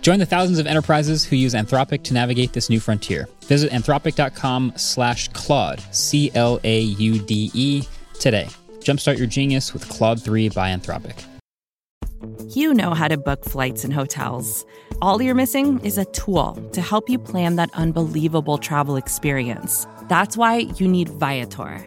Join the thousands of enterprises who use Anthropic to navigate this new frontier. Visit anthropic.com slash Claude, C L A U D E, today. Jumpstart your genius with Claude 3 by Anthropic. You know how to book flights and hotels. All you're missing is a tool to help you plan that unbelievable travel experience. That's why you need Viator.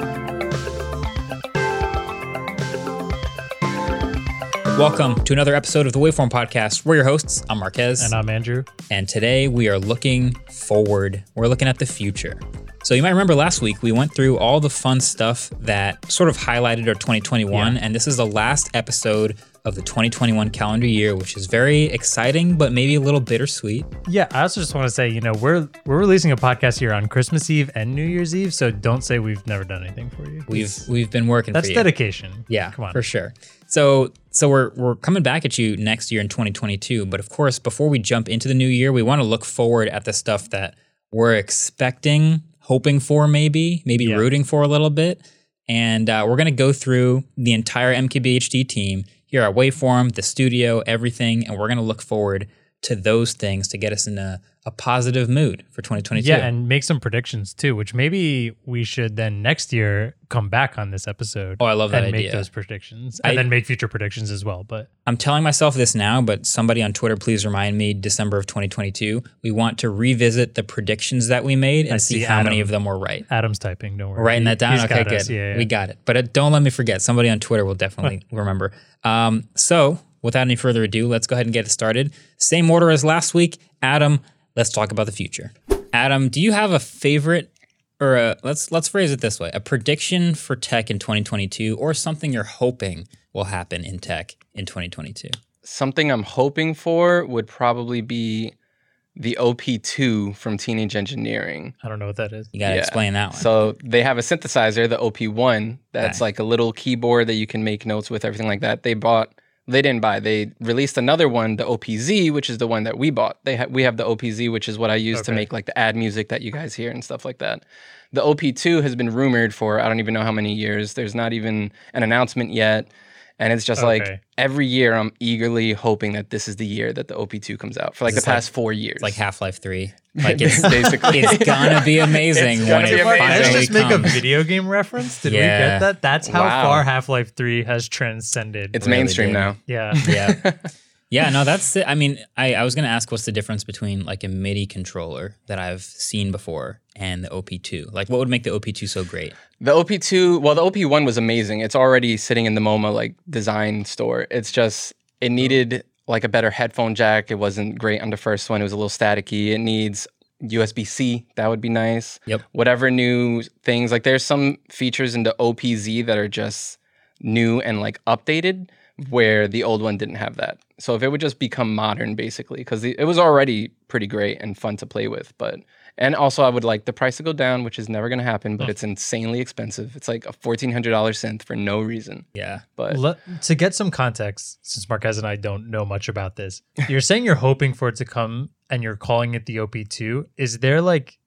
Welcome to another episode of the Waveform Podcast. We're your hosts. I'm Marques. And I'm Andrew. And today we are looking forward. We're looking at the future. So you might remember last week we went through all the fun stuff that sort of highlighted our 2021, Yeah. and this is the last episode of the 2021 calendar year, which is very exciting, but maybe a little bittersweet. Yeah, I also just want to say, you know, we're we're releasing a podcast here on Christmas Eve and New Year's Eve, so don't say we've never done anything for you. We've we've been working. That's dedication. Yeah, come on. for sure. So so we're we're coming back at you next year in 2022, but of course, before we jump into the new year, we want to look forward at the stuff that we're expecting, hoping for, maybe maybe Yeah. rooting for a little bit, and uh, we're gonna go through the entire MKBHD team here at Waveform, the studio, everything, and we're gonna look forward to those things to get us in a, a positive mood for 2022. Yeah, and make some predictions too, which maybe we should then next year come back on this episode. Oh, I love that and idea. make those predictions, and I- then make future predictions as well. But I'm telling myself this now, but somebody on Twitter, please remind me December of 2022. We want to revisit the predictions that we made and I see see how many of them were right. Adam's typing. Don't worry. We're writing that down. he's Okay, good. Yeah, yeah. We got it. But uh, don't let me forget. Somebody on Twitter will definitely remember. Um, so, without any further ado, let's go ahead and get it started. Same order as last week. Adam, let's talk about the future. Adam, do you have a favorite or a, let's let's phrase it this way: a prediction for tech in 2022, or something you're hoping will happen in tech in 2022? something I'm hoping for would probably be the OP2 from Teenage Engineering. I don't know what that is. You got to Yeah. explain that one. So they have a synthesizer, the OP1, that's Okay. like a little keyboard that you can make notes with, everything like that. They bought, they didn't buy, they released another one, the OPZ, which is the one that we bought. They ha- we have the OPZ, which is what I use to make like the ad music that you guys hear and stuff like that. The OP2 has been rumored for I don't even know how many years. There's not even an announcement yet. And it's just like every year I'm eagerly hoping that this is the year that the OP2 comes out for like the It's like- past four years. It's like Half Life 3. Like it's, basically. it's gonna be amazing It's when gonna it be amazing. Did I finally just make a video game reference? Did we get that? That's how Wow. far Half Life 3 has transcended. it's really mainstream did. now. yeah. yeah. Yeah, no, that's it. I mean, I, I was going to ask what's the difference between like a MIDI controller that I've seen before and the OP2? Like, what would make the OP2 so great? The OP2, well, the OP1 was amazing. It's already sitting in the MoMA like design store. It's just it needed like a better headphone jack. It wasn't great on the first one. It was a little staticky. It needs USB C. That would be nice. Yep. Whatever new things like there's some features in the OPZ that are just new and like updated where the old one didn't have that. So if it would just become modern basically because it was already pretty great and fun to play with, but and also I would like the price to go down, which is never going to happen, but it's insanely expensive. It's like a $1400 synth for no reason. Yeah. But Le- to get some context, since Marques and I don't know much about this, you're saying you're hoping for it to come and you're calling it the OP2. Is there like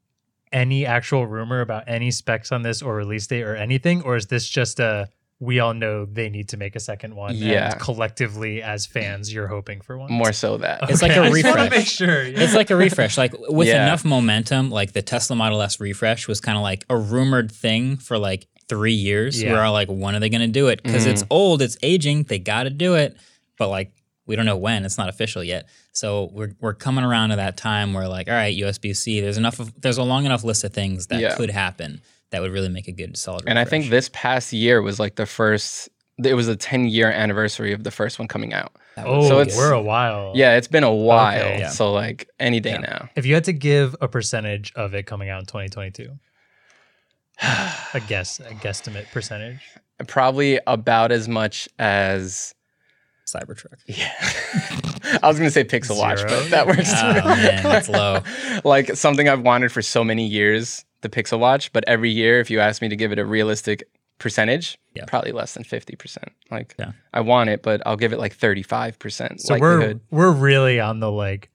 any actual rumor about any specs on this or release date or anything? Or is this just a we all know they need to make a second one? Yeah. And collectively, as fans, you're hoping for one? more so that. It's like a just want to refresh. make sure. yeah. It's like a refresh. Like with Yeah. enough momentum, like the Tesla Model S refresh was kind of like a rumored thing for like three years. Yeah. We're all like, when are they going to do it? Because Mm. it's old, it's aging, they got to do it. But like, we don't know when. It's not official yet. So we're we're coming around to that time where like, all right, USB C. There's enough of there's a long enough list of things that Yeah. could happen that would really make a good solid. And I think this past year was like the first. It was a 10 year anniversary of the first one coming out. Oh, be So good. it's- we're a while. Yeah, it's been a while. Okay. Yeah. So like any day Yeah. now. If you had to give a percentage of it coming out in 2022, a guess, a guesstimate percentage. Probably about as much as Cybertruck. yeah. I was gonna say Pixel Watch, but that works. Oh, too. man, that's low. like something I've wanted for so many years, the Pixel Watch. But every year, if you ask me to give it a realistic percentage, Yeah. probably less than fifty percent. Like Yeah. I want it, but I'll give it like thirty-five percent So we're we're really on the like.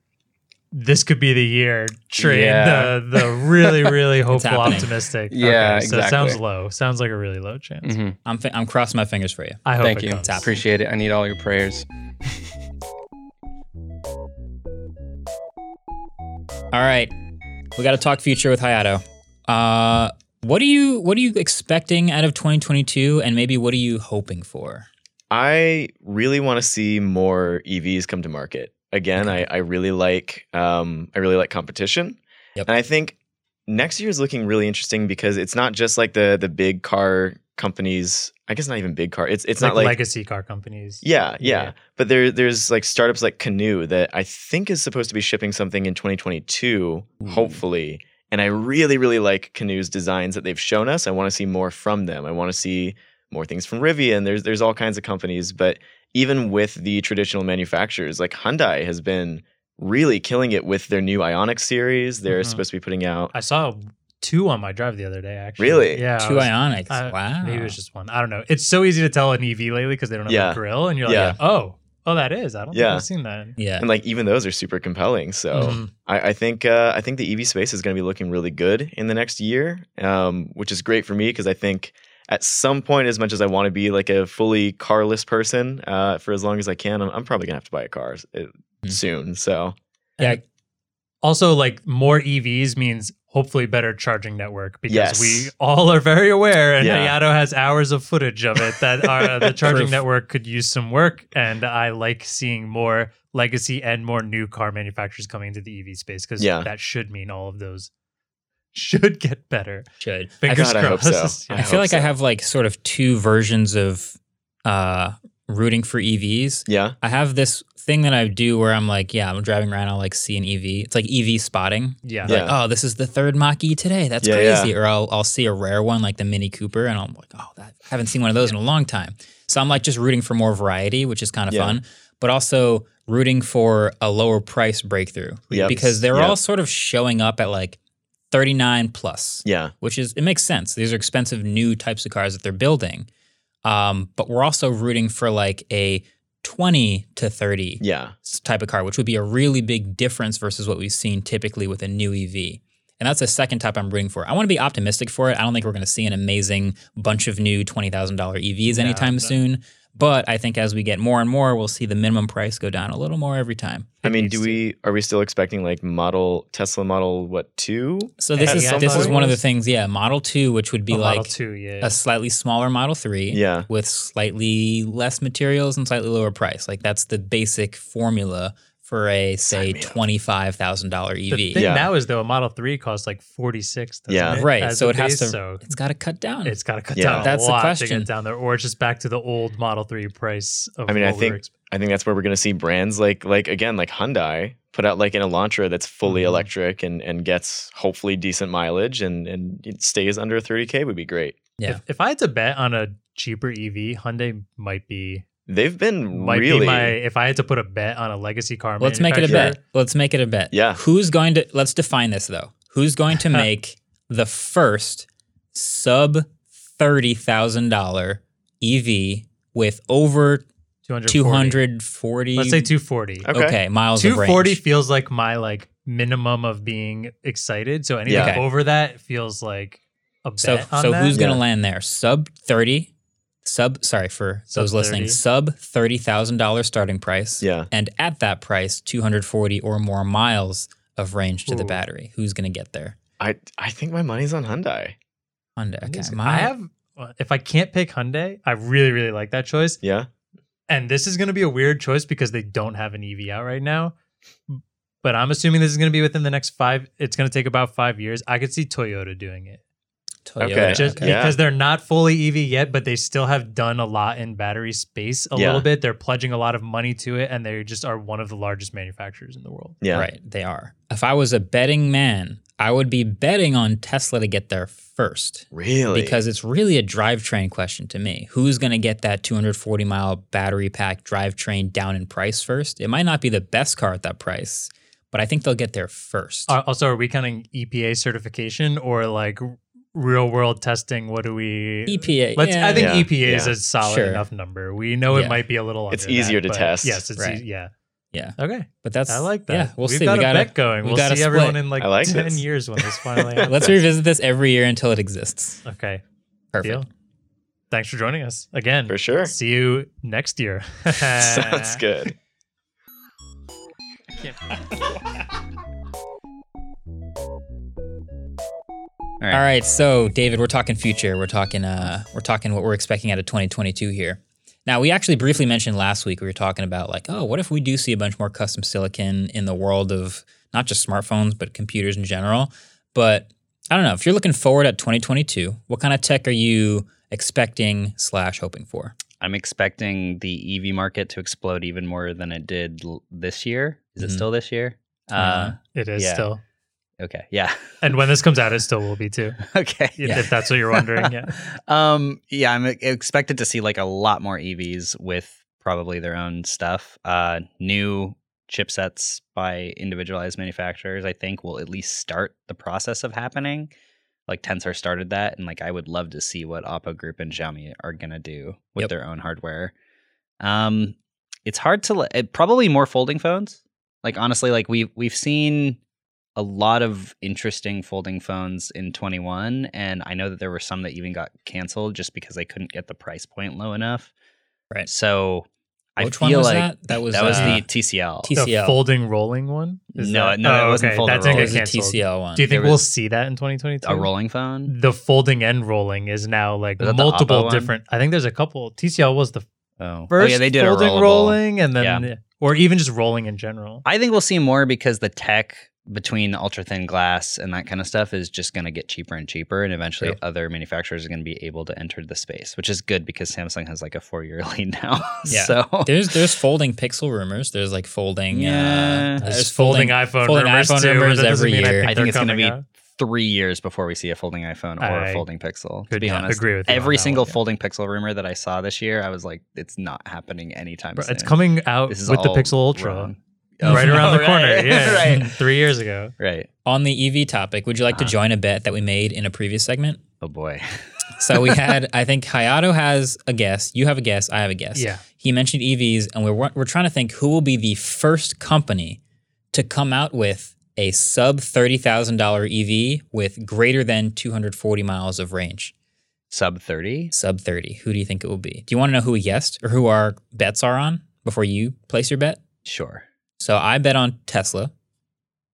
This could be the year train. Yeah. The the really really hopeful, optimistic. Yeah, so it sounds low. Sounds like a really low chance. Mhm. I'm fi- I'm crossing my fingers for you. I hope Thank it you. comes. Appreciate it. I need all your prayers. All right, we got to talk future with Hayato. Uh, what are you what are you expecting out of 2022, and maybe what are you hoping for? I really want to see more EVs come to market. Again, I, I really like um, I really like competition, Yep. and I think next year is looking really interesting because it's not just like the the big car companies. I guess not even big car. It's it's like, not like legacy car companies. yeah, yeah, Yeah. But there there's like startups like Canoo that I think is supposed to be shipping something in 2022, Ooh. hopefully. And I really really like Canoo's designs that they've shown us. I want to see more from them. I want to see more things from Rivian. There's there's all kinds of companies, but even with the traditional manufacturers, like Hyundai has been really killing it with their new Ioniq series. They're Mhm. supposed to be putting out. I saw two on my drive the other day. Actually, Really? Yeah. Two was- Ioniqs. I- wow. Maybe it was just one. I don't know. It's so easy to tell an EV lately because they don't have Yeah. a grill, and you're Yeah. like, oh, oh, that is. I don't think Yeah. I've seen that. yeah. And like even those are super compelling. So Mhm. I, I think uh, I think the EV space is going to be looking really good in the next year, um, which is great for me because I think at some point, as much as I want to be like a fully carless person uh, for as long as I can, I'm, I'm probably gonna have to buy a car uh, Hmm. soon. So Yeah. Also, like more EVs means hopefully better charging network because Yes. we all are very aware, and Yeah. Hayato has hours of footage of it that are, the charging network could use some work. And I like seeing more legacy and more new car manufacturers coming into the EV space because Yeah. that should mean all of those should get better. Should. Fingers God, I hope so. crossed. I, Yeah. feel hope like I have like sort of two versions of uh, rooting for EVs. yeah, I have this thing that I do where I'm like, yeah, I'm driving around, I'll like see an EV. It's like EV spotting. Yeah. Yeah. Like, oh, this is the third Mach E today. That's Yeah, crazy. yeah. Or I'll I'll see a rare one like the Mini Cooper, and I'm like, oh, that, I haven't seen one of those in a long time. So I'm like just rooting for more variety, which is kind of Yeah. fun, but also rooting for a lower price breakthrough Yep. because they're Yep. all sort of showing up at like 39 plus yeah, which is it makes sense. These are expensive new types of cars that they're building. Um, but we're also rooting for like a 20 to 30 yeah, type of car, which would be a really big difference versus what we've seen typically with a new EV. And that's the second type I'm rooting for. I want to be optimistic for it. I don't think we're going to see an amazing bunch of new $20,000 EVs anytime no. soon. But I think as we get more and more, we'll see the minimum price go down a little more every time. I mean, do we are we still expecting like model Tesla Model what two? So this is this is one of the things, yeah. Model two, which would be A like 2, yeah. a slightly smaller Model 3 Yeah. with slightly less materials and slightly lower price. Like that's the basic formula for a say $25,000 EV. the EV. thing Yeah. now is though a Model 3 costs like 46 doesn't Yeah. it, Right. as So it has to so it's got to cut down. it's got to cut Yeah. down That's a the lot to question. get down there or just back to the old Model 3 price of I mean, I what we think- exp- I think that's where we're going to see brands like like again like Hyundai put out like an Elantra that's fully Mhm. electric and and gets hopefully decent mileage and and it stays under 30k would be great. yeah. if, if I had to bet on a cheaper EV, Hyundai might be They've been might really be my if I had to put a bet on a legacy car Let's make it a bet. Let's make it a bet. Yeah. Who's going to let's define this though. Who's going to make the first sub $30,000 EV with over 240. 240 Let's say 240. Okay. okay, miles 240 feels like my like minimum of being excited. So anything Yeah. over that feels like a bet So on so that. who's going to land there? Sub 30 sub sorry for Sub those listening. 30. Sub $30,000 starting price. Yeah. And at that price 240 or more miles of range to the battery. Who's going to get there? I I think my money's on Hyundai. Hyundai. Okay. I have uh, if I can't pick Hyundai, I really really like that choice. Yeah. And this is going to be a weird choice because they don't have an EV out right now. But I'm assuming this is going to be within the next 5 it's going to take about 5 years. I could see Toyota doing it. Toyota. Okay. just okay. Yeah. because they're not fully EV yet, but they still have done a lot in battery space a Yeah. little bit. They're pledging a lot of money to it, and they just are one of the largest manufacturers in the world. Yeah. Right, they are. If I was a betting man, I would be betting on Tesla to get there first. Really? Because it's really a drivetrain question to me. Who's going to get that 240 mile battery pack drivetrain down in price first? It might not be the best car at that price, but I think they'll get there first. Uh, also, are we counting EPA certification or like r- real world testing? What do we? EPA. Let's. yeah. I think Yeah, EPA is a solid Sure. enough number. We know Yeah. it might be a little. It's easier that, to test. Yes, it's Right. e- yeah. yeah, Okay, but that's I like that. Yeah, we'll We've see. got we a got bet going. we We'll got a see everyone in like, like ten this. years when this finally happens. Let's revisit this every year until it exists. Okay, Perfect. deal. Thanks for joining us again. For sure. See you next year. Sounds good. All right, so David, we're talking future. We're talking uh we're talking what we're expecting out of 2022 here. Now, we actually briefly mentioned last week we were talking about like, oh, what if we do see a bunch more custom silicon in the world of not just smartphones but computers in general. But I don't know, if you're looking forward at 2022, what kind of tech are you expecting slash hoping for? I'm expecting the EV market to explode even more than it did l- this year. Is Mhm. it still this year? Uh, it is Yeah. still, okay, yeah, and when this comes out, it still will be too. okay. If, Yeah. if that's what you're wondering, yeah. um, yeah, I'm expected to see like a lot more EVs with probably their own stuff. Uh, new chipsets by individualized manufacturers, I think, will at least start the process of happening. Like Tensor started that, and like I would love to see what Oppo Group and Xiaomi are gonna do with Yep. their own hardware. Um, it's hard to it, probably more folding phones. Like honestly, like we we've seen a lot of interesting folding phones in 21 and i know that there were some that even got canceled just because they couldn't get the price point low enough Right. so i feel one was like that? That was that was uh, the tcl T- The TCL. folding rolling one. Is No, that- no, it oh, wasn't okay. folding That didn't get the canceled. TCL one. Do you think we'll see that in 2022? a rolling phone The folding and rolling is now like Was that the multiple Oppo one? different. I think there's a couple. TCL was the oh. first oh yeah they did folding a rolling, and then Yeah. or even just rolling in general. i think we'll see more because the tech between the ultra thin glass and that kind of stuff is just going to get cheaper and cheaper and eventually True. other manufacturers are going to be able to enter the space which is good because samsung has like a four year lead now Yeah. so There's there's folding Pixel rumors. There's like folding. Yeah. uh, There's there's folding, iPhone folding rumors iPhone too, rumors every mean I year. think I think it's going to be out. three years before we see a folding iPhone or I a folding Pixel. To be honest, agree with you every single one, yeah. folding Pixel rumor that I saw this year, I was like, it's not happening anytime Bro, soon. It's coming out This is with the Pixel Ultra wrong. Right Oh, around the right, corner. Yeah, right, three years ago. right. On the EV topic, would you like to Uh-huh. join a bet that we made in a previous segment? Oh boy. So we had, I think Hayato has a guess. You have a guess. I have a guess. Yeah. He mentioned EVs, and we're we're trying to think who will be the first company to come out with a sub thirty thousand dollar EV with greater than two hundred forty miles of range. Sub thirty. Sub thirty. Who do you think it will be? Do you want to know who we guessed or who our bets are on before you place your bet? Sure. So I bet on Tesla,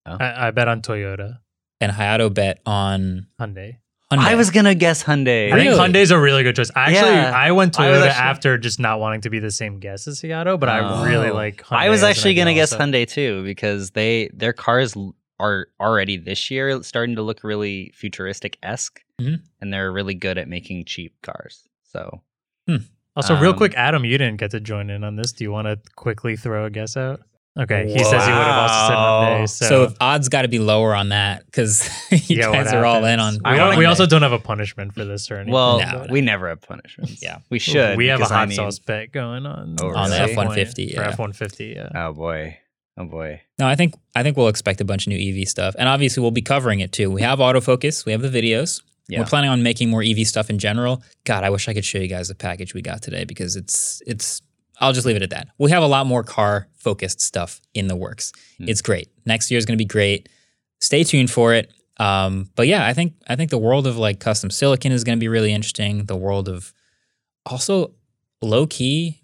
I, I bet on Toyota, and Hayato bet on Hyundai. Hyundai. I was gonna guess Hyundai. I think Really? Hyundai's a really good choice. Actually, Yeah. I went I was Toyota actually- after just not wanting to be the same guess as Seattle, but I Oh. really like. Hyundai I was actually gonna idea guess also. Hyundai too because they their cars are already this year starting to look really futuristic esque, Mhm. and they're really good at making cheap cars. So Also, real Um, quick, Adam, you didn't get to join in on this. Do you want to quickly throw a guess out? Okay, he says he would have also said Hyundai. So, So, odds got to be lower on that because you yeah, guys are all in on. I We, don't, we also don't have a punishment for this or anything. well, No, we never have punishments. Yeah. we should. We have a because, I hot mean- sauce bet going on Oh, On the? F-150, For yeah. F one fifty, yeah. Oh boy. Oh boy. No, I think I think we'll expect a bunch of new EV stuff, and obviously we'll be covering it too. We have autofocus, we have the videos. Yeah. We're planning on making more EV stuff in general. God, I wish I could show you guys the package we got today because it's it's. I'll just leave it at that. We have a lot more car focused stuff in the works. Hmm. It's great. Next year is going to be great. Stay tuned for it. Um, but yeah, I think I think the world of like custom silicon is going to be really interesting. The world of also low key.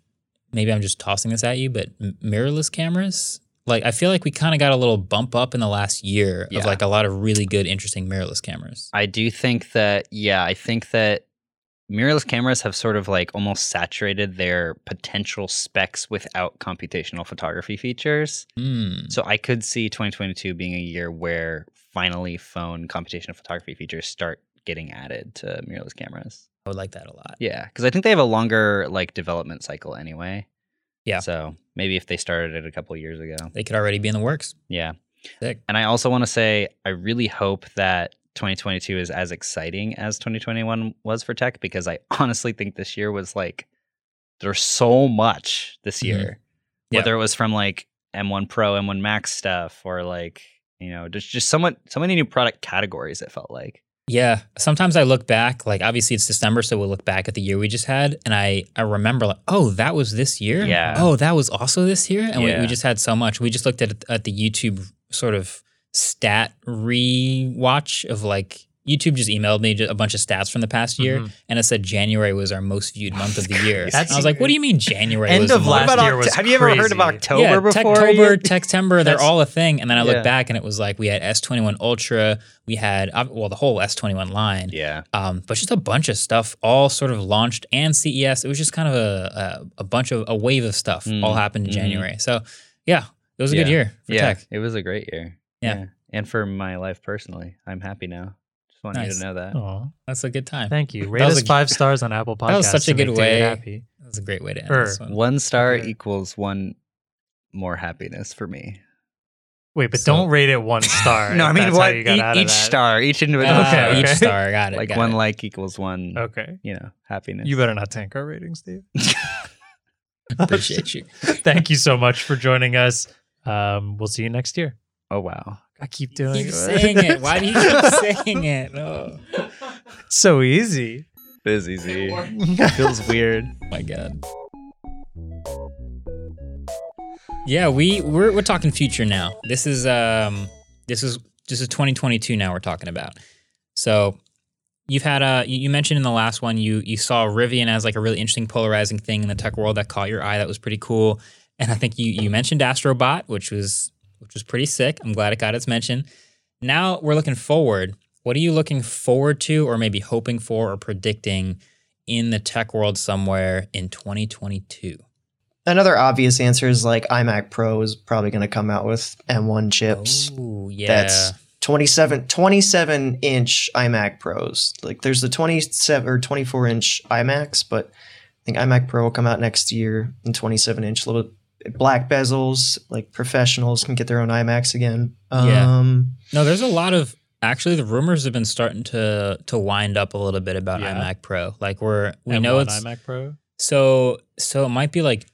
Maybe I'm just tossing this at you, but mirrorless cameras. Like I feel like we kind of got a little bump up in the last year Yeah. of like a lot of really good, interesting mirrorless cameras. I do think that yeah, I think that mirrorless cameras have sort of like almost saturated their potential specs without computational photography features. Hmm. So I could see 2022 being a year where finally phone computational photography features start getting added to mirrorless cameras. I would like that a lot. Yeah, because I think they have a longer like development cycle anyway. Yeah. So maybe if they started it a couple years ago. They could already be in the works. Yeah. Sick. And I also want to say I really hope that 2022 is as exciting as 2021 was for tech because I honestly think this year was like there's so much this Mhm. year. Yeah. Whether it was from like M1 Pro, M1 Max stuff or like, you know, just just so much so many new product categories it felt like. Yeah. Sometimes I look back, like obviously it's December, so we'll look back at the year we just had, and I I remember like, oh, that was this year. Yeah. Oh, that was also this year, and we, we just had so much. We just looked at at the YouTube sort of stat re-watch of like YouTube just emailed me a bunch of stats from the past year, Mhm. and it said January was our most viewed month of the year. And I was like, what do you mean January? End was the of most last year about was have you ever heard of. October yeah, before? Techtober, yet? Techtember, they're all a thing. And then I look Yeah. back and it was like we had S21 Ultra, we had well the whole S21 line, Yeah. um, but just a bunch of stuff all sort of launched and CES. It was just kind of a a, a bunch of a wave of stuff Mm, all happened in mhm. January. So yeah, it was a good year for yeah. tech. It was a great year. Yeah. And for my life personally, I'm happy now. Just want you to know that. Aw, That's a good time. thank you. Rate was us a- five stars on Apple Podcasts. That was such a good way. Happy. That was a great way to end Er, this one. One star Okay. equals one more happiness for me. Wait, but So- don't rate it one star. no, I mean what? got Each, out of each that. star, each individual Ah, star. okay. Each star, got it. Like got one it. like equals one, Okay. you know, happiness. You better not tank our ratings, Steve. Appreciate you. Thank you so much for joining us. Um, we'll see you next year. Oh wow. I keep doing Keep it. saying it. Why do you keep saying it? Oh so easy. Busy Z. Feels weird. my god. Yeah, we we're we're talking future now. This is um this is this is 2022 now we're talking about. So you've had a you you mentioned in the last one you you saw Rivian as like a really interesting polarizing thing in the tech world that caught your eye that was pretty cool. And I think you you mentioned Astrobot, which was which was pretty sick. I'm glad it got its mention. Now we're looking forward. What are you looking forward to or maybe hoping for or predicting in the tech world somewhere in 2022? Another obvious answer is like iMac Pro is probably going to come out with M1 chips. Oh, yeah. That's 27, 27 inch iMac Pros. Like there's the 27 or 24 inch iMacs, but I think iMac Pro will come out next year in 27 inch. Little black bezels, like professionals can get their own iMacs again. Yeah. Um, no, there's a lot of actually the rumors have been starting to to wind up a little bit about Yeah. iMac Pro. Like we're we M1 know it's iMac Pro. so so it might be like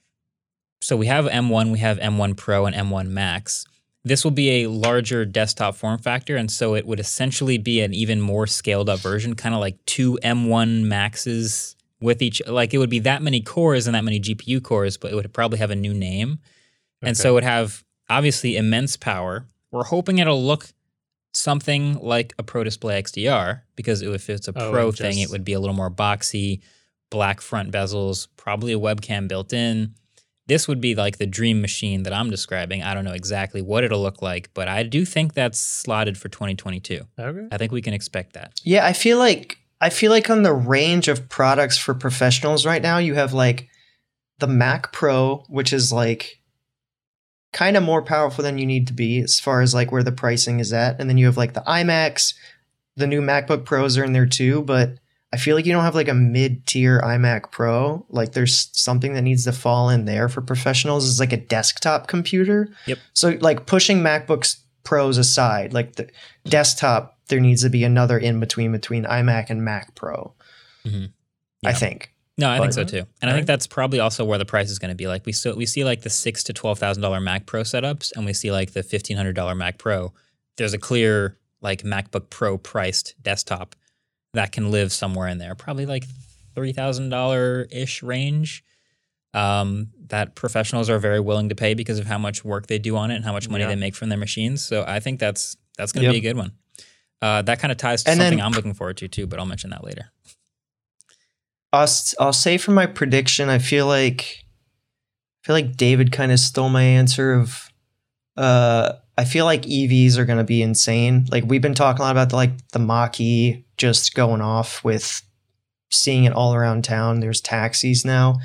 so we have M1, we have M1 Pro and M1 Max. This will be a larger desktop form factor, and so it would essentially be an even more scaled up version, kind of like two M1 Maxes with each. Like it would be that many cores and that many GPU cores, but it would probably have a new name, and so it would have obviously immense power. We're hoping it'll look something like a Pro Display XDR because if it's a Oh, Pro and thing, it would be a little more boxy, black front bezels, probably a webcam built in. This would be like the dream machine that I'm describing. I don't know exactly what it'll look like, but I do think that's slotted for 2022. Okay. I think we can expect that. Yeah, I feel like I feel like on the range of products for professionals right now, you have like the Mac Pro, which is like kind of more powerful than you need to be as far as like where the pricing is at, and then you have like the iMacs, the new MacBook Pros are in there too, but I feel like you don't have like a mid-tier iMac Pro. Like there's something that needs to fall in there for professionals is like a desktop computer. Yep. So like pushing MacBooks Pros aside, like the desktop, there needs to be another in between between iMac and Mac Pro. Mhm. I think. No, I think so too, and I think that's probably also where the price is going to be. Like we so we see like the six to twelve thousand dollar Mac Pro setups, and we see like the fifteen hundred dollar Mac Pro. There's a clear like MacBook Pro priced desktop that can live somewhere in there, probably like three thousand dollar ish range. Um, that professionals are very willing to pay because of how much work they do on it and how much money Yeah. they make from their machines. So I think that's that's going to be a good one. Uh, that kind of ties to And something then- I'm looking forward to too, but I'll mention that later. I'll, I'll say for my prediction, I feel like I feel like David kind of stole my answer of uh I feel like EVs are going to be insane. Like we've been talking a lot about the, like the Mach-E just going off with seeing it all around town. There's taxis now.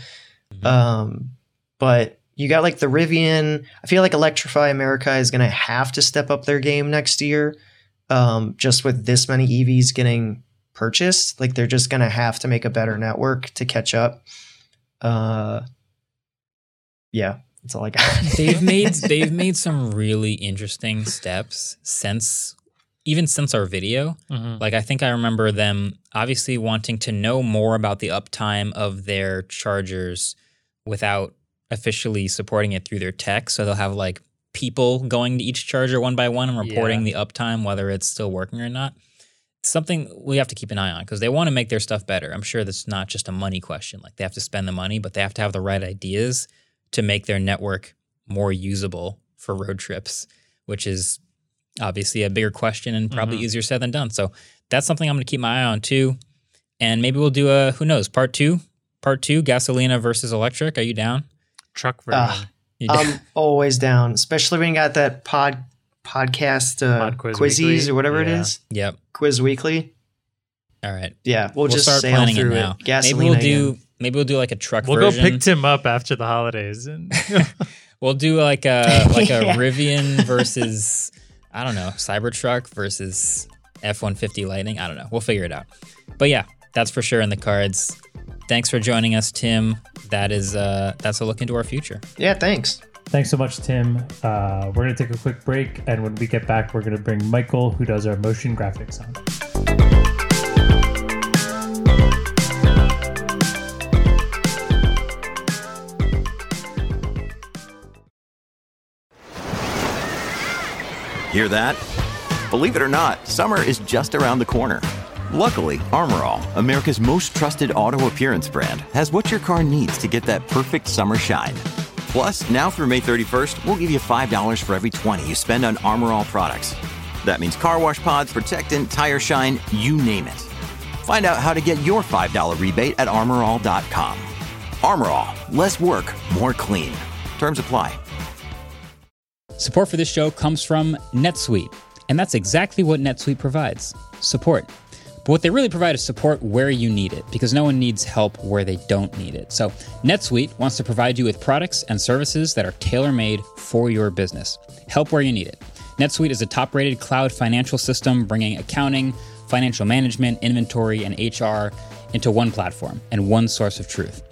Mhm. Um but you got like the Rivian. I feel like Electrify America is going to have to step up their game next year. Um just with this many EVs getting purchased. Like they're just gonna have to make a better network to catch up. Uh, yeah, that's all I got. they've made they've made some really interesting steps since even since our video. Mhm. Like I think I remember them obviously wanting to know more about the uptime of their chargers without officially supporting it through their tech. So they'll have like people going to each charger one by one and reporting the uptime whether it's still working or not. Something we have to keep an eye on because they want to make their stuff better. I'm sure that's not just a money question. Like they have to spend the money, but they have to have the right ideas to make their network more usable for road trips, which is obviously a bigger question and probably Mhm. easier said than done. So that's something I'm going to keep my eye on too. And maybe we'll do a who knows part two, part two, gasolina versus electric. Are you down? Truck version. Ah, You? I'm always down, especially when you got that pod podcast uh, Pod Quiz quizzies Weekly? or whatever it Yeah. is. yep. Quiz weekly. All right. Yeah, we'll, just start sail planning it now. it. Maybe we'll do maybe we'll do like a truck we'll go version. pick Tim up after the holidays. And We'll do like a like a Yeah. Rivian versus I don't know Cybertruck versus F one fifty Lightning. I don't know. We'll figure it out. But yeah, that's for sure in the cards. Thanks for joining us, Tim. That is uh that's a look into our future. Yeah, thanks. Thanks so much, Tim. Uh, we're going to take a quick break. And when we get back, we're going to bring Michael, who does our motion graphics on. Hear that? Believe it or not, summer is just around the corner. Luckily, Armor All, America's most trusted auto appearance brand, has what your car needs to get that perfect summer shine. Plus, now through May 31st, we'll give you $5 for every 20 you spend on Armor All products. That means car wash pods, protectant, tire shine, you name it. Find out how to get your $5 rebate at armorall.com. Armorall, less work, more clean. Terms apply. Support for this show comes from NetSuite, and that's exactly what NetSuite provides support. But what they really provide is support where you need it, because no one needs help where they don't need it. So, NetSuite wants to provide you with products and services that are tailor made for your business. Help where you need it. NetSuite is a top rated cloud financial system bringing accounting, financial management, inventory, and HR into one platform and one source of truth.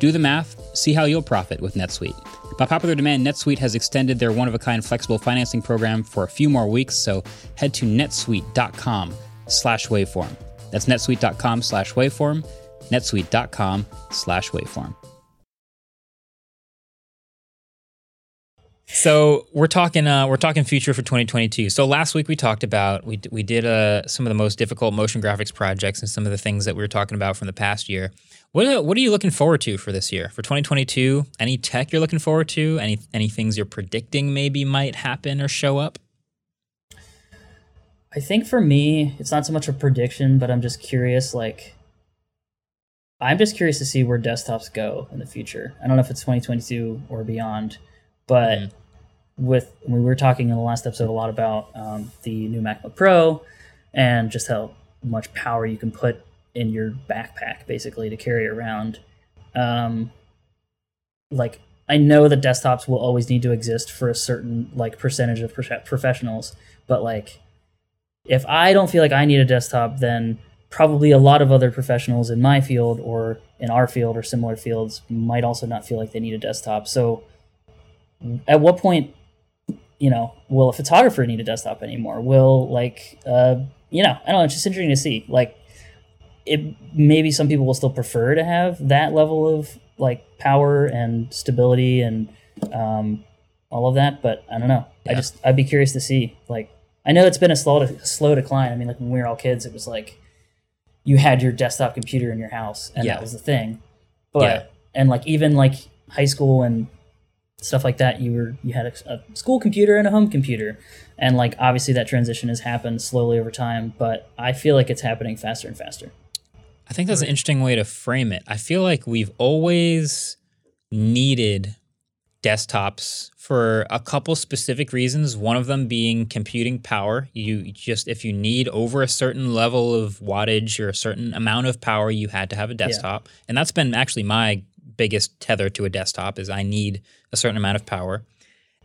do the math, see how you'll profit with NetSuite. By popular demand, NetSuite has extended their one-of-a-kind flexible financing program for a few more weeks, so head to netsuite.com slash waveform. That's netsuite.com slash waveform, netsuite.com slash waveform. So we're talking uh, we're talking future for 2022. So last week we talked about we we did uh, some of the most difficult motion graphics projects and some of the things that we were talking about from the past year. What are, what are you looking forward to for this year for 2022? Any tech you're looking forward to? Any any things you're predicting maybe might happen or show up? I think for me, it's not so much a prediction, but I'm just curious. Like, I'm just curious to see where desktops go in the future. I don't know if it's 2022 or beyond, but Mhm. with we were talking in the last episode a lot about um, the new MacBook Pro and just how much power you can put in your backpack, basically, to carry around. Um, like, I know that desktops will always need to exist for a certain like percentage of prof- professionals, but like if I don't feel like I need a desktop, then probably a lot of other professionals in my field or in our field or similar fields might also not feel like they need a desktop. So, at what point, you know, will a photographer need a desktop anymore? Will like, uh, you know, I don't know. It's just interesting to see. Like, it maybe some people will still prefer to have that level of like power and stability and um, all of that, but I don't know. I just I'd be curious to see like I know it's been a slow slow decline. I mean, like when we were all kids, it was like you had your desktop computer in your house, and Yeah. that was the thing. But Yeah. and like even like high school and stuff like that, you were you had a, a school computer and a home computer, and like obviously that transition has happened slowly over time. But I feel like it's happening faster and faster. I think that's an interesting way to frame it. I feel like we've always needed desktops for a couple specific reasons. One of them being computing power. You just, if you need over a certain level of wattage or a certain amount of power, you had to have a desktop. And that's been actually my biggest tether to a desktop is I need a certain amount of power.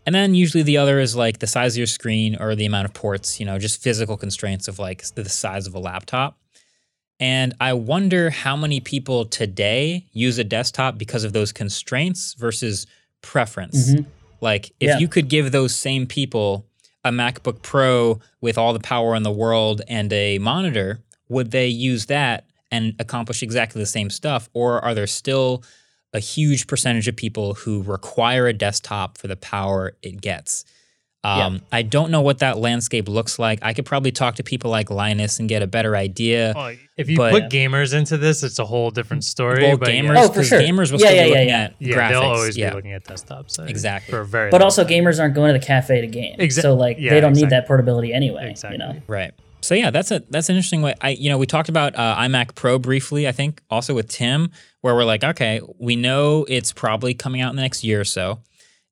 And then usually the other is like the size of your screen or the amount of ports, you know, just physical constraints of like the size of a laptop. And I wonder how many people today use a desktop because of those constraints versus preference. Mhm. Like if Yeah. you could give those same people a MacBook Pro with all the power in the world and a monitor, would they use that and accomplish exactly the same stuff? Or are there still a huge percentage of people who require a desktop for the power it gets? Um, I don't know what that landscape looks like. I could probably talk to people like Linus and get a better idea. Well, if you But- put gamers into this, it's a whole different story. Well, but gamers, yeah. Oh, for 'cause sure. gamers will Yeah, still yeah, be looking yeah. at Yeah, graphics. they'll always yeah. be looking at desktops. I- Exactly. For a very But also, time. gamers aren't going to the cafe to game. Exa- so like yeah, they don't need that portability anyway. Exactly. You know. Right. So yeah, that's a that's an interesting way. I you know we talked about uh, iMac Pro briefly. I think also with Tim, where we're like, okay, we know it's probably coming out in the next year or so,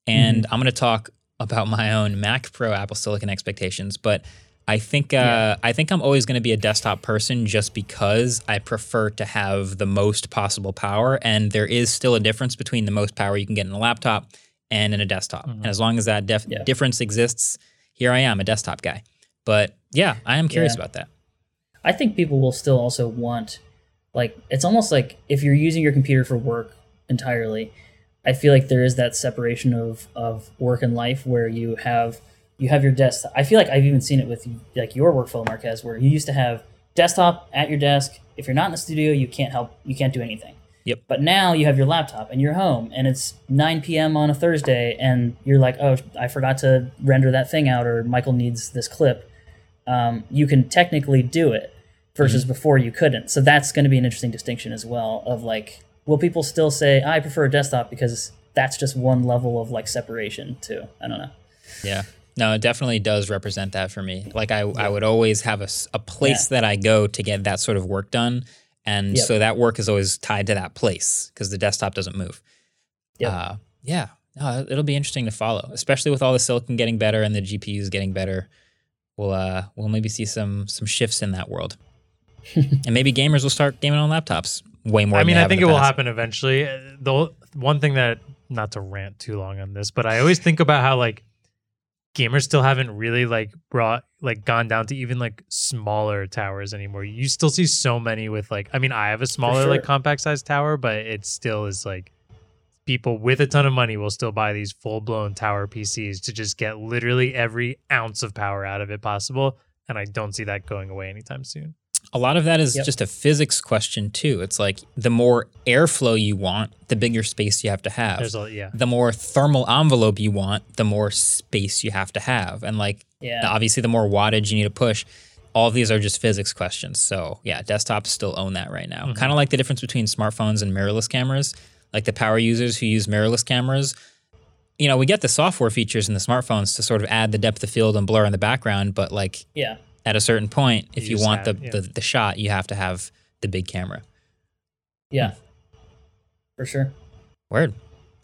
and I'm going to talk about my own Mac Pro Apple Silicon expectations. But I think uh, I think I'm always going to be a desktop person just because I prefer to have the most possible power, and there is still a difference between the most power you can get in a laptop and in a desktop. And as long as that def- Yeah. difference exists, here I am, a desktop guy. But yeah, I am curious Yeah. about that. I think people will still also want, like, it's almost like if you're using your computer for work entirely, I feel like there is that separation of of work and life where you have you have your desk. I feel like I've even seen it with like your workflow, Marques, where you used to have desktop at your desk. If you're not in the studio, you can't help, you can't do anything. Yep. But now you have your laptop and you're home, and it's 9 p.m. on a Thursday, and you're like, oh, I forgot to render that thing out, or Michael needs this clip. Um, you can technically do it versus Mm-hmm. before you couldn't. So that's going to be an interesting distinction as well. Of like, will people still say I prefer a desktop because that's just one level of like separation too? I don't know. Yeah. No, it definitely does represent that for me. Like I, I would always have a, a place that I go to get that sort of work done. And Yep. so that work is always tied to that place because the desktop doesn't move. Yep. Uh, yeah. No, it'll be interesting to follow, especially with all the silicon getting better and the GPUs getting better. We'll uh, we'll maybe see some some shifts in that world, and maybe gamers will start gaming on laptops way more. I mean, they I think it will happen eventually. Uh, The o- one thing that, not to rant too long on this, but I always think about how like gamers still haven't really like brought like gone down to even like smaller towers anymore. You still see so many with like, I mean, I have a smaller like compact size tower, but it still is like people with a ton of money will still buy these full blown tower PCs to just get literally every ounce of power out of it possible. And I don't see that going away anytime soon. A lot of that is Yep. just a physics question too. It's like the more airflow you want, the bigger space you have to have. There's a yeah. the more thermal envelope you want, the more space you have to have. And like Yeah. obviously the more wattage you need to push. All these are just physics questions. So yeah, desktops still own that right now. Mm-hmm. Kind of like the difference between smartphones and mirrorless cameras. Like the power users who use mirrorless cameras, you know, we get the software features in the smartphones to sort of add the depth of field and blur in the background, but like Yeah. At a certain point, if You you, want have- the, yeah. the the shot, you have to have the big camera. Yeah. For sure. Word.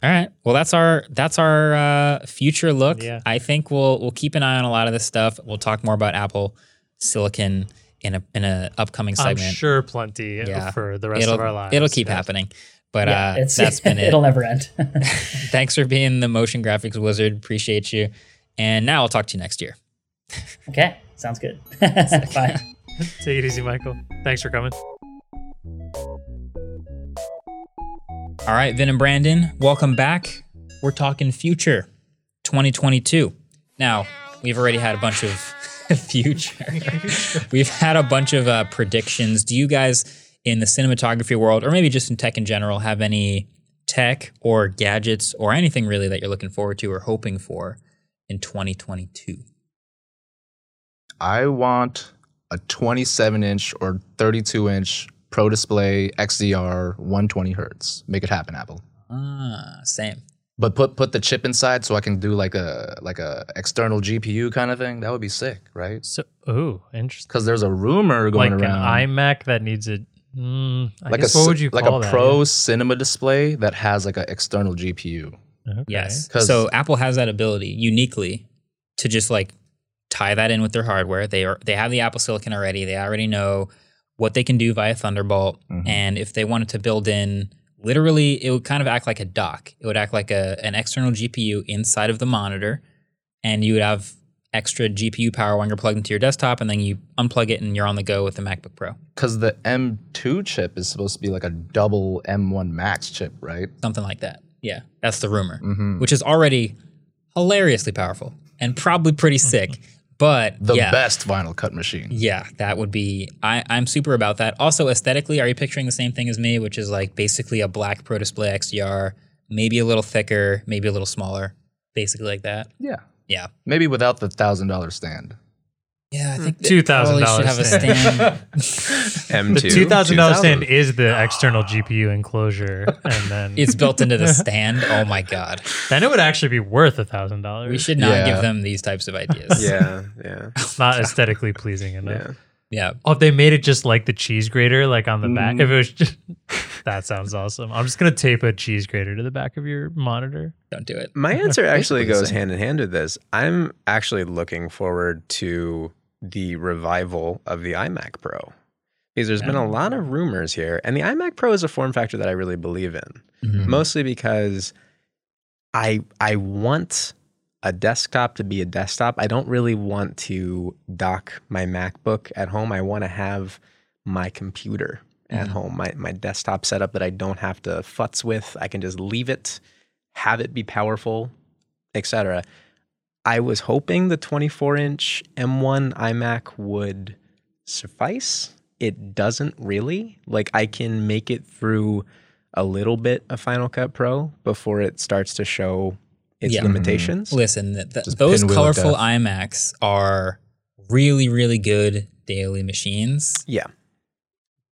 All right. Well, that's our that's our uh, future look. Yeah. I think we'll we'll keep an eye on a lot of this stuff. We'll talk more about Apple Silicon in a in a upcoming I'm segment. sure plenty Yeah. for the rest it'll of our lives. it'll keep Yes. happening. But yeah. uh, that's been it. it'll never end. Thanks for being the motion graphics wizard. Appreciate you. And now I'll talk to you next year. okay. Sounds good. Bye. Take it easy, Michael. Thanks for coming. All right, Vin and Brandon, welcome back. We're talking future 2022. Now, we've already had a bunch of future. we've had a bunch of uh, predictions. Do you guys in the cinematography world, or maybe just in tech in general, have any tech or gadgets or anything really that you're looking forward to or hoping for in 2022? I want a 27 inch or 32 inch Pro Display XDR 120 hertz. Make it happen, Apple. Ah, same. But put put the chip inside so I can do like a like a external GPU kind of thing. That would be sick, right? So, oh, interesting. Because there's a rumor going Like going an iMac that needs a. Mm, I like guess a what would you like call a that? pro cinema display that has like an external GPU. Okay. Yes. 'Cause- So Apple has that ability uniquely to just like tie that in with their hardware. They are they have the Apple Silicon already. They already know what they can do via Thunderbolt. Mhm. And if they wanted to build in literally it would kind of act like a dock. It would act like a an external GPU inside of the monitor and you would have extra GPU power when you're plugged into your desktop and then you unplug it and you're on the go with the MacBook Pro. Because the M2 chip is supposed to be like a double M1 Max chip, right? Something like that. Yeah. That's the rumor. Mm-hmm. Which is already hilariously powerful and probably pretty sick. But The yeah, best vinyl Cut machine. yeah, that would be. I, I'm super about that. Also, aesthetically, are you picturing the same thing as me, which is like basically a black Pro Display XDR, maybe a little thicker, maybe a little smaller, basically like that. Yeah. Yeah, Maybe without the thousand dollar stand. Yeah. I think $2,000 should have a stand. stand. The M2. two thousand dollar stand is the external GPU enclosure, and then it's built into the stand. Oh my god, then it would actually be worth a thousand dollars. we should not Yeah. give them these types of ideas. Yeah, yeah, not aesthetically pleasing enough. yeah. yeah. Oh, if they made it just like the cheese grater, like on the back. Mm-hmm. If it was just that sounds awesome. I'm just gonna tape a cheese grater to the back of your monitor. Don't do it. My answer actually goes hand in hand with this. I'm actually looking forward to the revival of the iMac Pro because there's been a lot of rumors here, and the iMac Pro is a form factor that I really believe in. Mhm. mostly because I I want a desktop to be a desktop. I don't really want to dock my MacBook at home. I want to have my computer at Mhm. home, my my desktop setup that I don't have to futz with. I can just leave it, have it be powerful, etc. I was hoping the 24 inch M1 iMac would suffice. It doesn't really. Like I can make it through a little bit of Final Cut Pro before it starts to show its Yeah. limitations. Mm-hmm. Listen, th- th- those colorful iMacs are really, really good daily machines. Yeah.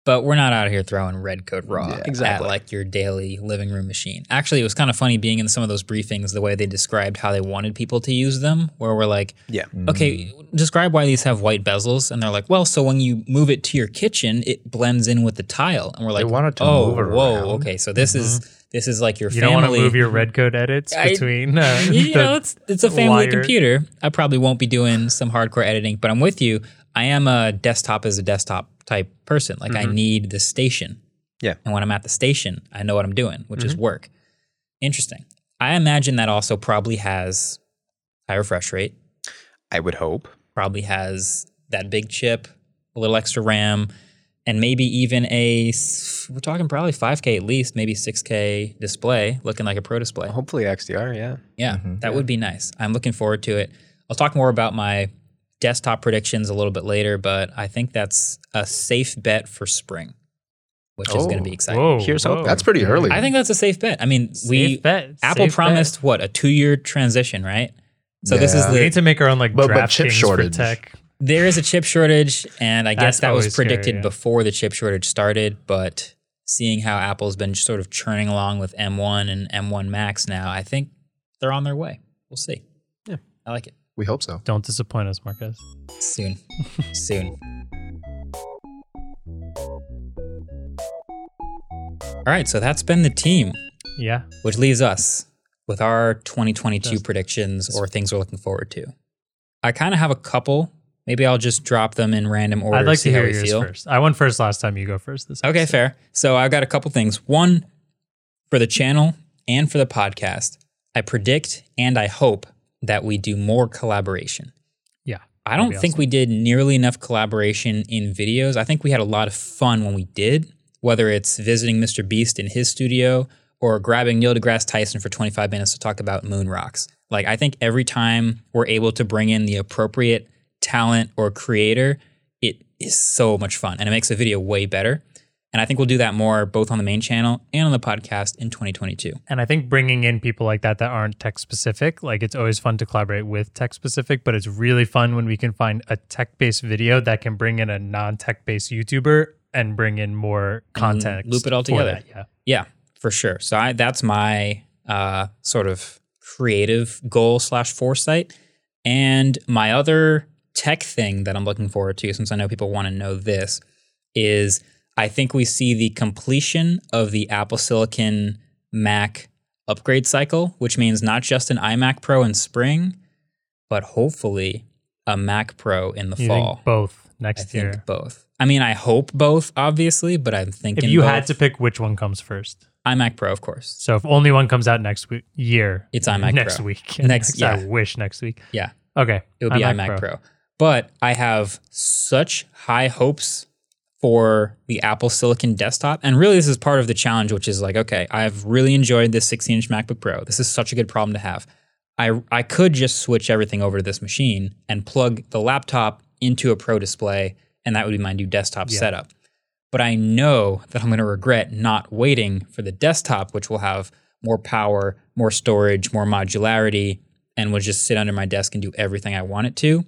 But we're not out here throwing REDCODE RAW Yeah, at exactly. like your daily living room machine. Actually, it was kind of funny being in some of those briefings the way they described how they wanted people to use them, where we're like, Yeah. okay, describe why these have white bezels, and they're like, well, so when you move it to your kitchen, it blends in with the tile, and we're like, want it to oh, move it whoa, around. okay, so this is this is like your You family. don't want to move your red code edits I- between. Uh, you the- know, it's it's a family wire. computer. I probably won't be doing some hardcore editing, but I'm with you. I am a desktop as a desktop type person. Like I mm-hmm. need the station. Yeah. And when I'm at the station, I know what I'm doing, which is mm-hmm. work. Interesting. I imagine that also probably has high refresh rate, I would hope. probably has that big chip, a little extra RAM, and maybe even a we're talking probably 5K at least, maybe 6K display, looking like a pro display. Hopefully XDR, yeah. Yeah, mm-hmm. that would be nice. I'm looking forward to it. I'll talk more about my desktop predictions a little bit later, but I think that's a safe bet for spring, which is going to Oh, be exciting. Whoa, Here's whoa. hoping. That's pretty early. I think that's a safe bet. I mean, we bet, Apple safe promised what a two year transition, right? So this is Yeah. We the need to make our own like But- but chip shortage. for tech. there is a chip shortage, and I guess that was always scary, predicted yeah. before the chip shortage started. But seeing how Apple's been sort of churning along with M1 and M1 Max now, I think they're on their way. We'll see. Yeah. I like it. We hope so. Don't disappoint us, Marques. Soon. Soon. All right, so that's been the team, Yeah. which leaves us with our 2022 Just- predictions or things we're looking forward to. I kind of have a couple. Maybe I'll just drop them in random order. I'd like see to how hear we yours feel. first. I went first last time. You go first this time. Okay, episode. fair. So I've got a couple things. One, for the channel and for the podcast, I predict and I hope that we do more collaboration. Yeah. I don't think awesome. we did nearly enough collaboration in videos. I think we had a lot of fun when we did, whether it's visiting MrBeast in his studio or grabbing Neil deGrasse Tyson for 25 minutes to talk about moon rocks. Like, I think every time we're able to bring in the appropriate talent or creator, it is so much fun and it makes the video way better. And I think we'll do that more both on the main channel and on the podcast in 2022. And I think bringing in people like that that aren't tech specific, like it's always fun to collaborate with tech specific, but it's really fun when we can find a tech based video that can bring in a non tech based YouTuber and bring in more content. loop it all together. Yeah. Yeah, for sure. So I that's my uh, sort of creative goal slash foresight. And my other tech thing that I'm looking forward to, since I know people want to know this, is I think we see the completion of the Apple Silicon Mac upgrade cycle, which means not just an iMac Pro in spring, but hopefully a Mac Pro in the You fall. think both I next think year. both. I mean, I hope both, obviously, but I'm thinking If you had to pick which one comes first. iMac Pro, of course. So if only one comes out next week, year, It's iMac next Pro. week. Next- I yeah. wish next week. Yeah. Okay. It would be iMac, Pro. But I have such high hopes for the Apple Silicon desktop. And really, this is part of the challenge, which is like, okay, I've really enjoyed this 16 inch MacBook Pro. This is such a good problem to have. I, I could just switch everything over to this machine and plug the laptop into a Pro display, and that would be my new desktop Yeah. setup. But I know that I'm going to regret not waiting for the desktop, which will have more power, more storage, more modularity, and will just sit under my desk and do everything I want it to.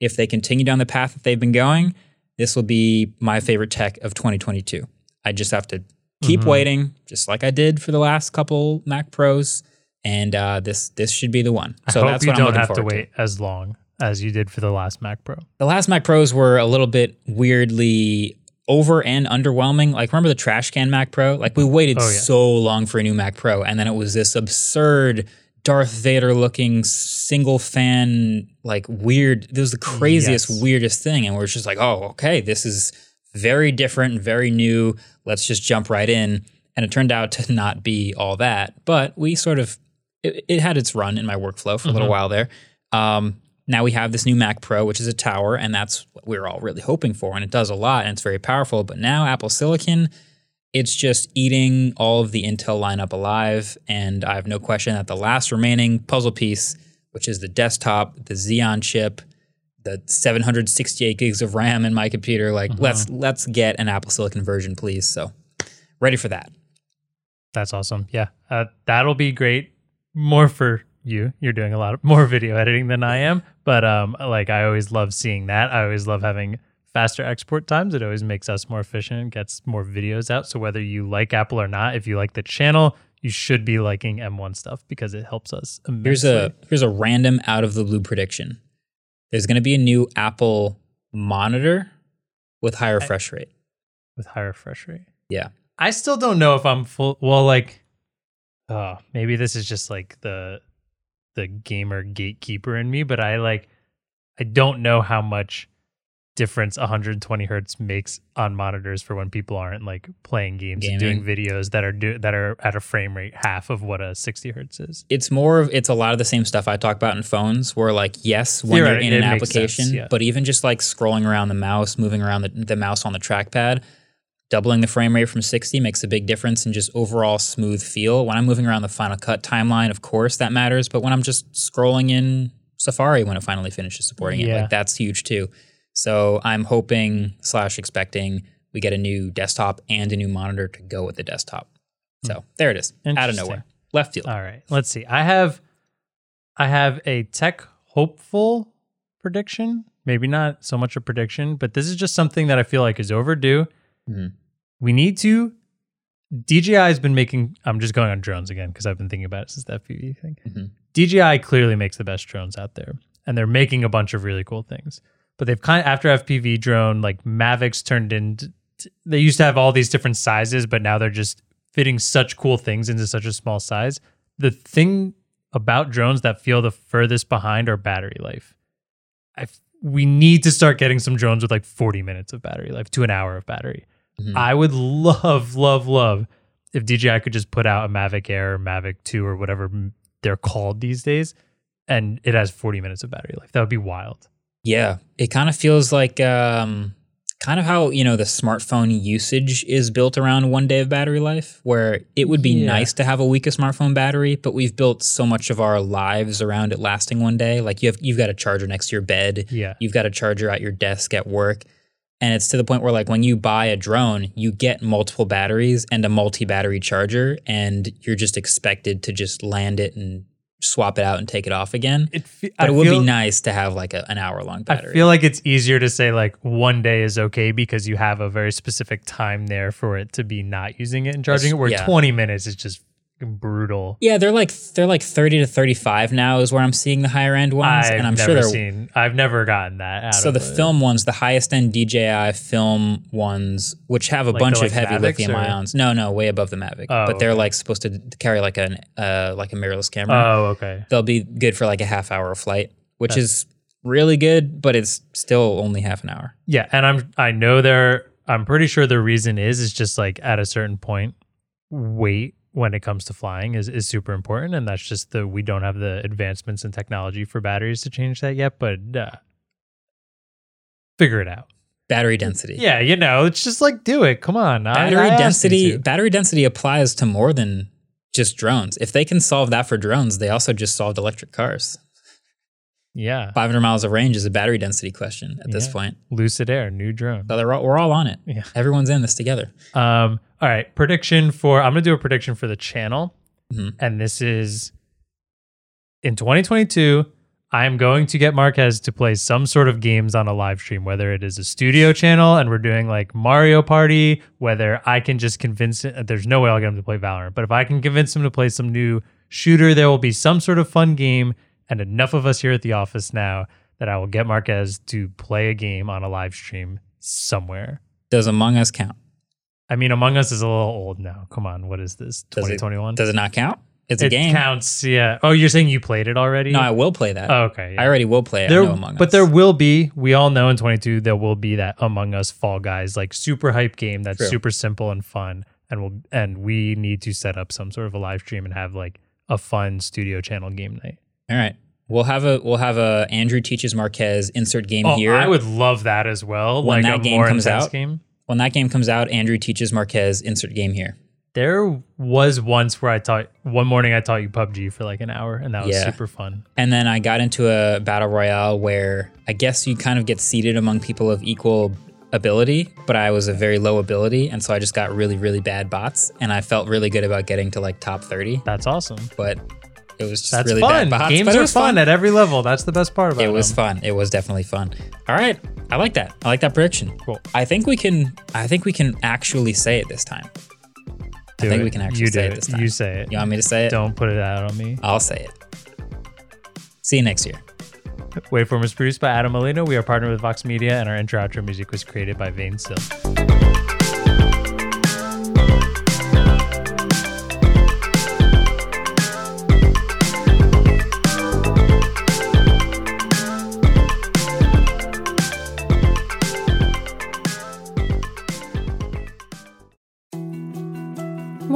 If they continue down the path that they've been going, this will be my favorite tech of 2022. I just have to keep Mhm. waiting, just like I did for the last couple Mac Pros, and uh, this this should be the one. I So hope that's you what I'm don't looking have to wait as long as you did for the last Mac Pro. the last Mac Pros were a little bit weirdly over and underwhelming. Like remember the trash can Mac Pro? Like we waited Oh, yeah. so long for a new Mac Pro, and then it was this absurd Darth Vader looking single fan, like weird. This was the craziest, Yes. weirdest thing, and we're just like, oh, okay, this is very different very new. Let's just jump right in. And it turned out to not be all that, but we sort of it, it had its run in my workflow for a little Mhm. while there. Um, now we have this new Mac Pro, which is a tower, and that's what we are all really hoping for, and it does a lot, and it's very powerful. But now Apple Silicon, it's just eating all of the Intel lineup alive, and I have no question that the last remaining puzzle piece, which is the desktop, the Xeon chip, the 768 gigs of RAM in my computer, like let's let's get an Apple Silicon version, please. So ready for that. That's awesome. Yeah. Uh, that'll be great. More for you. You're doing a lot of more video editing than I am, but um like I always love seeing that. I always love having faster export times. It always makes us more efficient, gets more videos out. So whether you like Apple or not, if you like the channel, you should be liking M1 stuff because it helps us immensely. Here's a here's a random out of the blue prediction. There's going to be a new Apple monitor with high refresh rate. with high refresh rate. Yeah. I still don't know if I'm full. Well, like, oh, maybe this is just like the the gamer gatekeeper in me, but I like, I don't know how much difference 120 hertz makes on monitors for when people aren't like playing games and doing videos that are do that are at a frame rate half of what a 60 hertz is. It's more of it's a lot of the same stuff I talk about in phones where like yes, when you're in an makes sense, application, yeah. but even just like scrolling around the mouse, moving around the, the mouse on the trackpad, doubling the frame rate from 60 makes a big difference in just overall smooth feel. When I'm moving around the Final Cut timeline, of course that matters, but when I'm just scrolling in Safari when it finally finishes supporting it, like that's huge too. So I'm hoping slash expecting we get a new desktop and a new monitor to go with the desktop. So there it is, out of nowhere, left field. All right, let's see. I have I have a tech hopeful prediction. Maybe not so much a prediction, but this is just something that I feel like is overdue. Mhm. We need to DJI has been making I'm just going on drones again because I've been thinking about it since the FPV thing. Mhm. DJI clearly makes the best drones out there and they're making a bunch of really cool things. But they've kind of after FPV drone like Mavics turned into they used to have all these different sizes, but now they're just fitting such cool things into such a small size. The thing about drones that feel the furthest behind are battery life. I we need to start getting some drones with like 40 minutes of battery life to an hour of battery. Mhm. I would love, love, love if DJI could just put out a Mavic Air or Mavic 2 or whatever they're called these days and it has 40 minutes of battery life. That would be wild. Yeah, it kind of feels like um, kind of how you know the smartphone usage is built around one day of battery life, where it would be Yeah. nice to have a weaker smartphone battery, but we've built so much of our lives around it lasting one day. Like you have you've got a charger next to your bed, Yeah. you've got a charger at your desk at work. And it's to the point where, like, when you buy a drone, you get multiple batteries and a multi battery charger, and you're just expected to just land it and swap it out and take it off again. It fe- But I it would feel- be nice to have like a, an hour long battery. I feel like it's easier to say like one day is okay because you have a very specific time there for it to be not using it and charging Yes, it, where yeah. 20 minutes is just brutal. Yeah, they're like they're like 30 to 35 now is where I'm seeing the higher end ones, I've and I'm sure they're seen. I've never gotten that. Out so the it. film ones, the highest end DJI film ones, which have a Like bunch of like, heavy Mavics, lithium or- ions. No, no, way above the Mavic. Oh, but they're okay. like supposed to carry like an uh like a mirrorless camera. Oh, okay. They'll be good for like a half hour of flight, which That's- is really good, but it's still only half an hour. Yeah, and I'm I know there. I'm pretty sure the reason is is just like at a certain point, weight when it comes to flying is is super important, and that's just the we don't have the advancements in technology for batteries to change that yet. But uh, figure it out. Battery density. Yeah, you know, it's just like do it. Come on, battery I you density battery density applies to more than just drones. If they can solve that for drones, they also just solved electric cars. Yeah, 500 miles of range is a battery density question at this point. Lucid Air, new drone. So they're all, we're all on it. Yeah. Everyone's in this together. Um, all right, prediction for I'm gonna do a prediction for the channel, Mhm. and this is in 2022. I am going to get Marques to play some sort of games on a live stream, whether it is a studio channel and we're doing like Mario Party, whether I can just convince it. There's no way I'll get him to play Valorant, but if I can convince him to play some new shooter, there will be some sort of fun game. And enough of us here at the office now that I will get Marques to play a game on a live stream somewhere. Does Among Us count? I mean, Among Us is a little old now. Come on, what is this? Does it- 2021? Does it not count? It's a it game. counts, yeah. Oh, you're saying you played it already? No, I will play that. Oh, okay. yeah. I already will play it. There, Among but Us. there will be. We all know in 22 there will be that Among Us Fall Guys like super hype game that's True. super simple and fun, and we'll and we need to set up some sort of a live stream and have like a fun studio channel game night. All right. We'll have a we'll have a Andrew teaches Marques insert game Oh, here. I would love that as well. when like that game comes out. game. When that game comes out, Andrew teaches Marques insert game here. There was once where I taught one morning I taught you PUBG for like an hour, and that was Yeah. super fun. And then I got into a battle royale where I guess you kind of get seated among people of equal ability, but I was a very low ability, and so I just got really really bad bots, and I felt really good about getting to like top thirty. That's awesome. But it was just That's really fun. bad bots. Games but are was fun, at every level. That's the best part about It It was them. fun. It was definitely fun. All right, I like that. I like that prediction. Cool. I think we can. I think we can actually say it this time. Do I think it. we can actually you say it this time. You say it. You want me to say it? Don't put it out on me. I'll say it. See you next year. Waveform is produced by Adam Molino. We are partnered with Vox Media, and our intro outro music was created by 20syl.